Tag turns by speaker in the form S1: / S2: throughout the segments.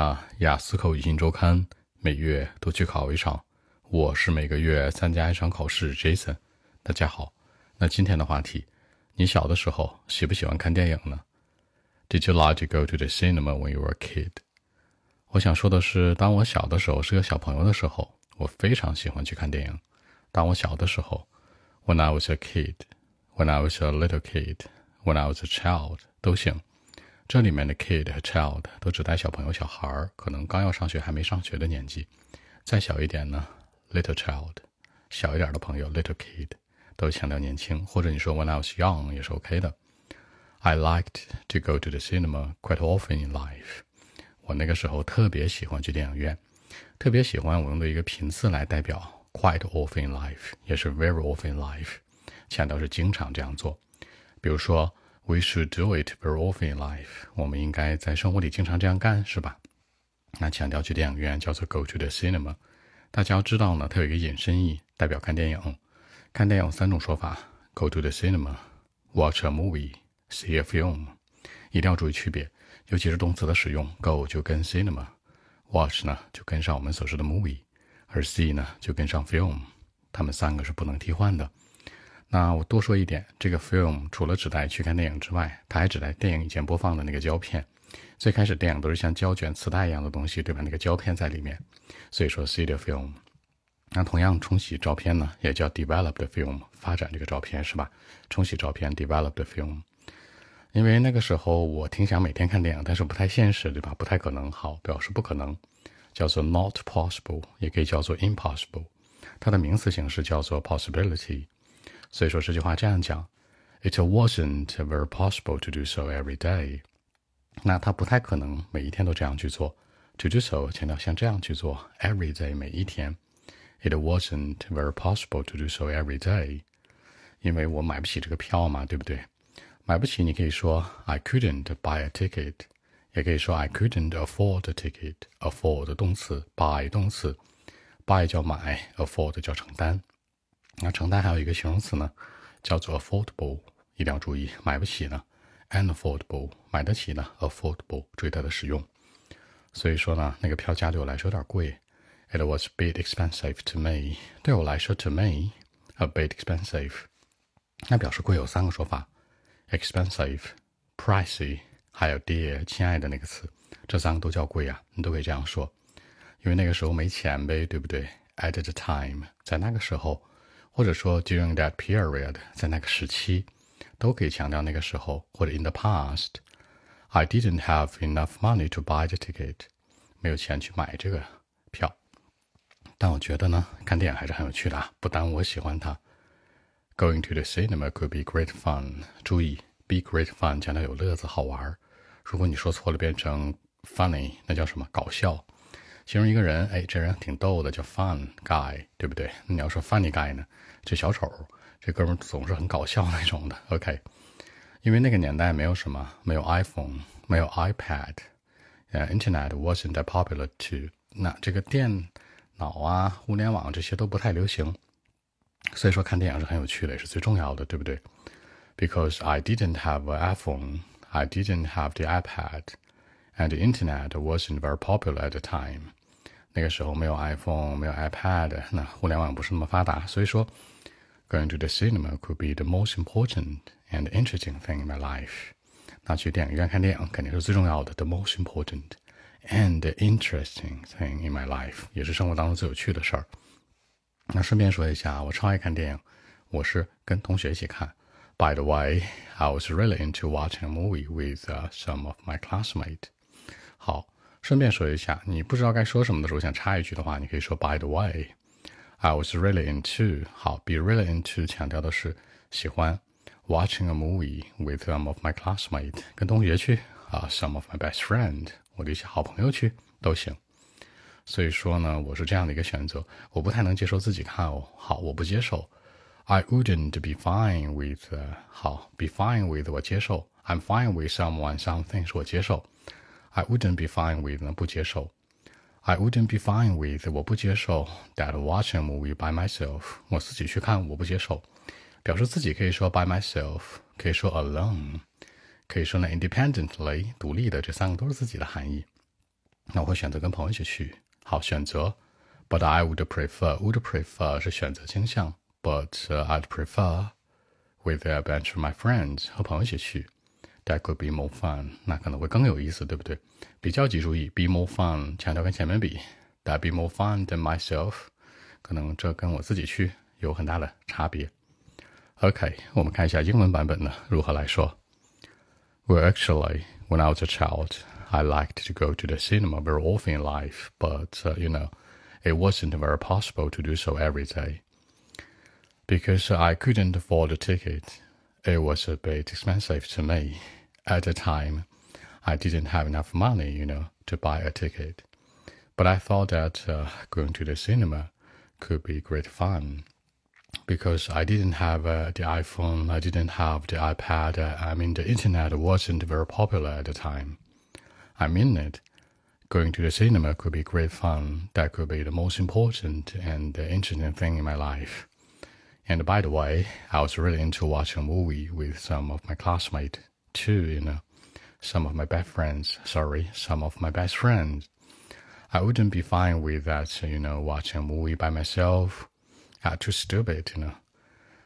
S1: 啊，雅思口语新周刊每月都去考一场，我是每个月参加一场考试。Jason，大家好。那今天的话题，你小的时候喜不喜欢看电影呢？Did you like to go to the cinema when you were a kid？我想说的是，当我小的时候是个小朋友的时候，我非常喜欢去看电影。当我小的时候，When I was a kid，When I was a little kid，When I was a child，都行。这里面的 kid 和 child 都指代小朋友、小孩儿，可能刚要上学还没上学的年纪。再小一点呢，little child，小一点的朋友 little kid，都强调年轻。或者你说 when I was young 也是 OK 的。I liked to go to the cinema quite often in life。我那个时候特别喜欢去电影院，特别喜欢我用的一个频次来代表 quite often in life，也是 very often in life，强调是经常这样做。比如说。We should do it very often in life。我们应该在生活里经常这样干，是吧？那强调去电影院叫做 go to the cinema。大家要知道呢，它有一个引申义，代表看电影。看电影有三种说法：go to the cinema，watch a movie，see a film。一定要注意区别，尤其是动词的使用，go 就跟 cinema，watch 呢就跟上我们所说的 movie，而 see 呢就跟上 film。它们三个是不能替换的。那我多说一点，这个 film 除了指代去看电影之外，它还指代电影以前播放的那个胶片。最开始电影都是像胶卷、磁带一样的东西，对吧？那个胶片在里面，所以说 see the film。那同样冲洗照片呢，也叫 develop the film，发展这个照片是吧？冲洗照片 develop the film。因为那个时候我挺想每天看电影，但是不太现实，对吧？不太可能。好，表示不可能，叫做 not possible，也可以叫做 impossible。它的名词形式叫做 possibility。所以说这句话这样讲，It wasn't very possible to do so every day。那它不太可能每一天都这样去做。To do so 强调像这样去做，every day 每一天。It wasn't very possible to do so every day，因为我买不起这个票嘛，对不对？买不起，你可以说 I couldn't buy a ticket，也可以说 I couldn't afford a ticket。afford 动词，buy 动词，buy 叫买，afford 叫承担。 那承担还有一个形容词呢，叫做 affordable，一定要注意，买不起呢；unaffordable，买得起呢；affordable，注意它的使用。所以说呢，那个票价对我来说有点贵，it was a bit expensive to me。对我来说，to me，a bit expensive。那表示贵有三个说法：expensive，pricey，还有 dear，亲爱的那个词，这三个都叫贵啊，你都可以这样说，因为那个时候没钱呗，对不对？At the time，在那个时候。或者说 during that period，在那个时期，都可以强调那个时候，或者 in the past，I didn't have enough money to buy the ticket，没有钱去买这个票。但我觉得呢，看电影还是很有趣的啊，不耽误我喜欢它。Going to the cinema could be great fun。注意，be great fun 强调有乐子、好玩。如果你说错了，变成 funny，那叫什么？搞笑。形容一个人，哎，这人挺逗的，叫 fun guy，对不对？你要说 funny guy 呢，这小丑，这哥们总是很搞笑那种的。OK，因为那个年代没有什么，没有 iPhone，没有 iPad，呃，Internet wasn't that popular too。那这个电脑啊，互联网这些都不太流行，所以说看电影是很有趣的，也是最重要的，对不对？Because I didn't have an iPhone, I didn't have the iPad, and the Internet wasn't very popular at the time. 那个时候没有 iPhone，没有 iPad，那互联网不是那么发达，所以说，going to the cinema could be the most important and interesting thing in my life。那去电影院看电影肯定是最重要的，the most important and interesting thing in my life，也是生活当中最有趣的事儿。那顺便说一下，我超爱看电影，我是跟同学一起看。By the way, I was really into watching a movie with some of my classmates。好。 顺便说一下，你不知道该说什么的时候，想插一句的话，你可以说 By the way, I was really into。好，be really into 强调的是喜欢 watching a movie with some of my classmates，跟同学去啊，some of my best friend，我的一些好朋友去都行。所以说呢，我是这样的一个选择，我不太能接受自己看哦。好，我不接受，I wouldn't be fine with。好，be fine with 我接受，I'm fine with someone something 是我接受。I wouldn't be fine with 呢不接受，I wouldn't be fine with 我不接受 that watching a movie by myself 我自己去看我不接受，表示自己可以说 by myself，可以说 alone，可以说呢 independently 独立的，这三个都是自己的含义。 那我会选择跟朋友一起去。好，选择。But I would prefer would prefer 是选择倾向，But I'd prefer with a bunch of my friends 和朋友一起去。 That could be more fun，那可能会更有意思，对不对？比较级注意，be more fun 强调跟前面比，That be more fun than myself，可能这跟我自己去有很大的差别。OK，我们看一下英文版本呢如何来说。Well, actually, when I was a child, I liked to go to the cinema very often in life, but uh, you know, it wasn't very possible to do so every day. Because I couldn't afford a ticket, it was a bit expensive to me. At the time, I didn't have enough money, you know, to buy a ticket. But I thought that uh, going to the cinema could be great fun because I didn't have uh, the iPhone, I didn't have the iPad. Uh, I mean, the internet wasn't very popular at the time. I mean it. Going to the cinema could be great fun. That could be the most important and interesting thing in my life. And by the way, I was really into watching a movie with some of my classmates too, you know, some of my best friends, sorry, some of my best friends. I wouldn't be fine with that, you know, watching a movie by myself uh, too stupid, you know.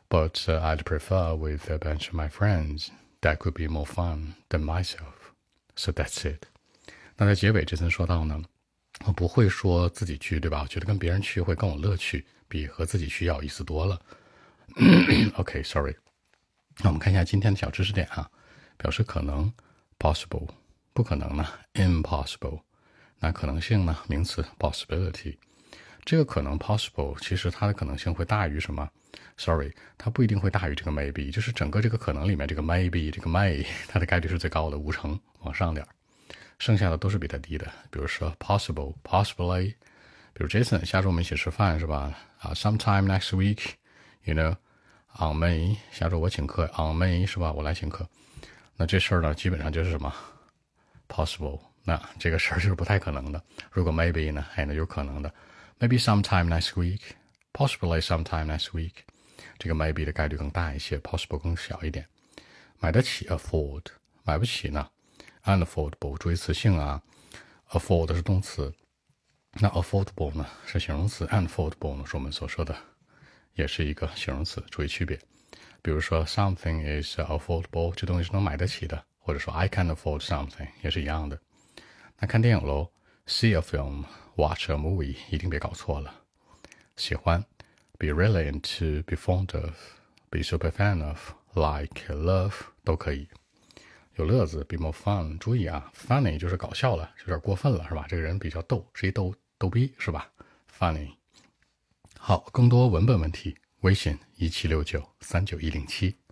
S1: But uh, I'd prefer with a bunch of my friends. That could be more fun than myself. So that's it. 那在结尾这层说到呢，我不会说自己去，对吧？我觉得跟别人去会更有乐趣，比和自己去要有意思多了。OK，sorry、okay,。那我们看一下今天的小知识点啊， 表示可能 possible，不可能呢 impossible。那可能性呢，名词 possibility。这个可能 possible，其实它的可能性会大于什么？Sorry，它不一定会大于这个 maybe，就是整个这个可能里面这个 maybe 这个 may 它的概率是最高的，五成往上点，剩下的都是比它低的。比如说 possible，possibly，比如 Jason 下周我们一起吃饭是吧？啊，sometime next week，you know，on May 下周我请客，on May 是吧？我来请客。那这事儿呢，基本上就是什么 possible，那这个事儿就是不太可能的。如果 maybe 呢，哎，那有可能的。maybe sometime next week, possibly sometime next week，这个 maybe 的概率更大一些，possible 更小一点。买得起 afford，买不起呢，unaffordable。注意词性啊，afford 是动词，那 affordable 呢是形容词，unaffordable 呢是我们所说的，也是一个形容词，注意区别。比如说 something is affordable，这东西是能买得起的，或者说 I can afford something 也是一样的。那看电影喽，see a film。Watch a movie，一定别搞错了。喜欢，be really into, be fond of, be super fan of, like, love 都可以。有乐子，be more fun。注意啊，funny 就是搞笑了，有点过分了，是吧？这个人比较逗，是一逗逗逼，是吧？Funny。好，更多文本问题，微信一七六九三九一零七。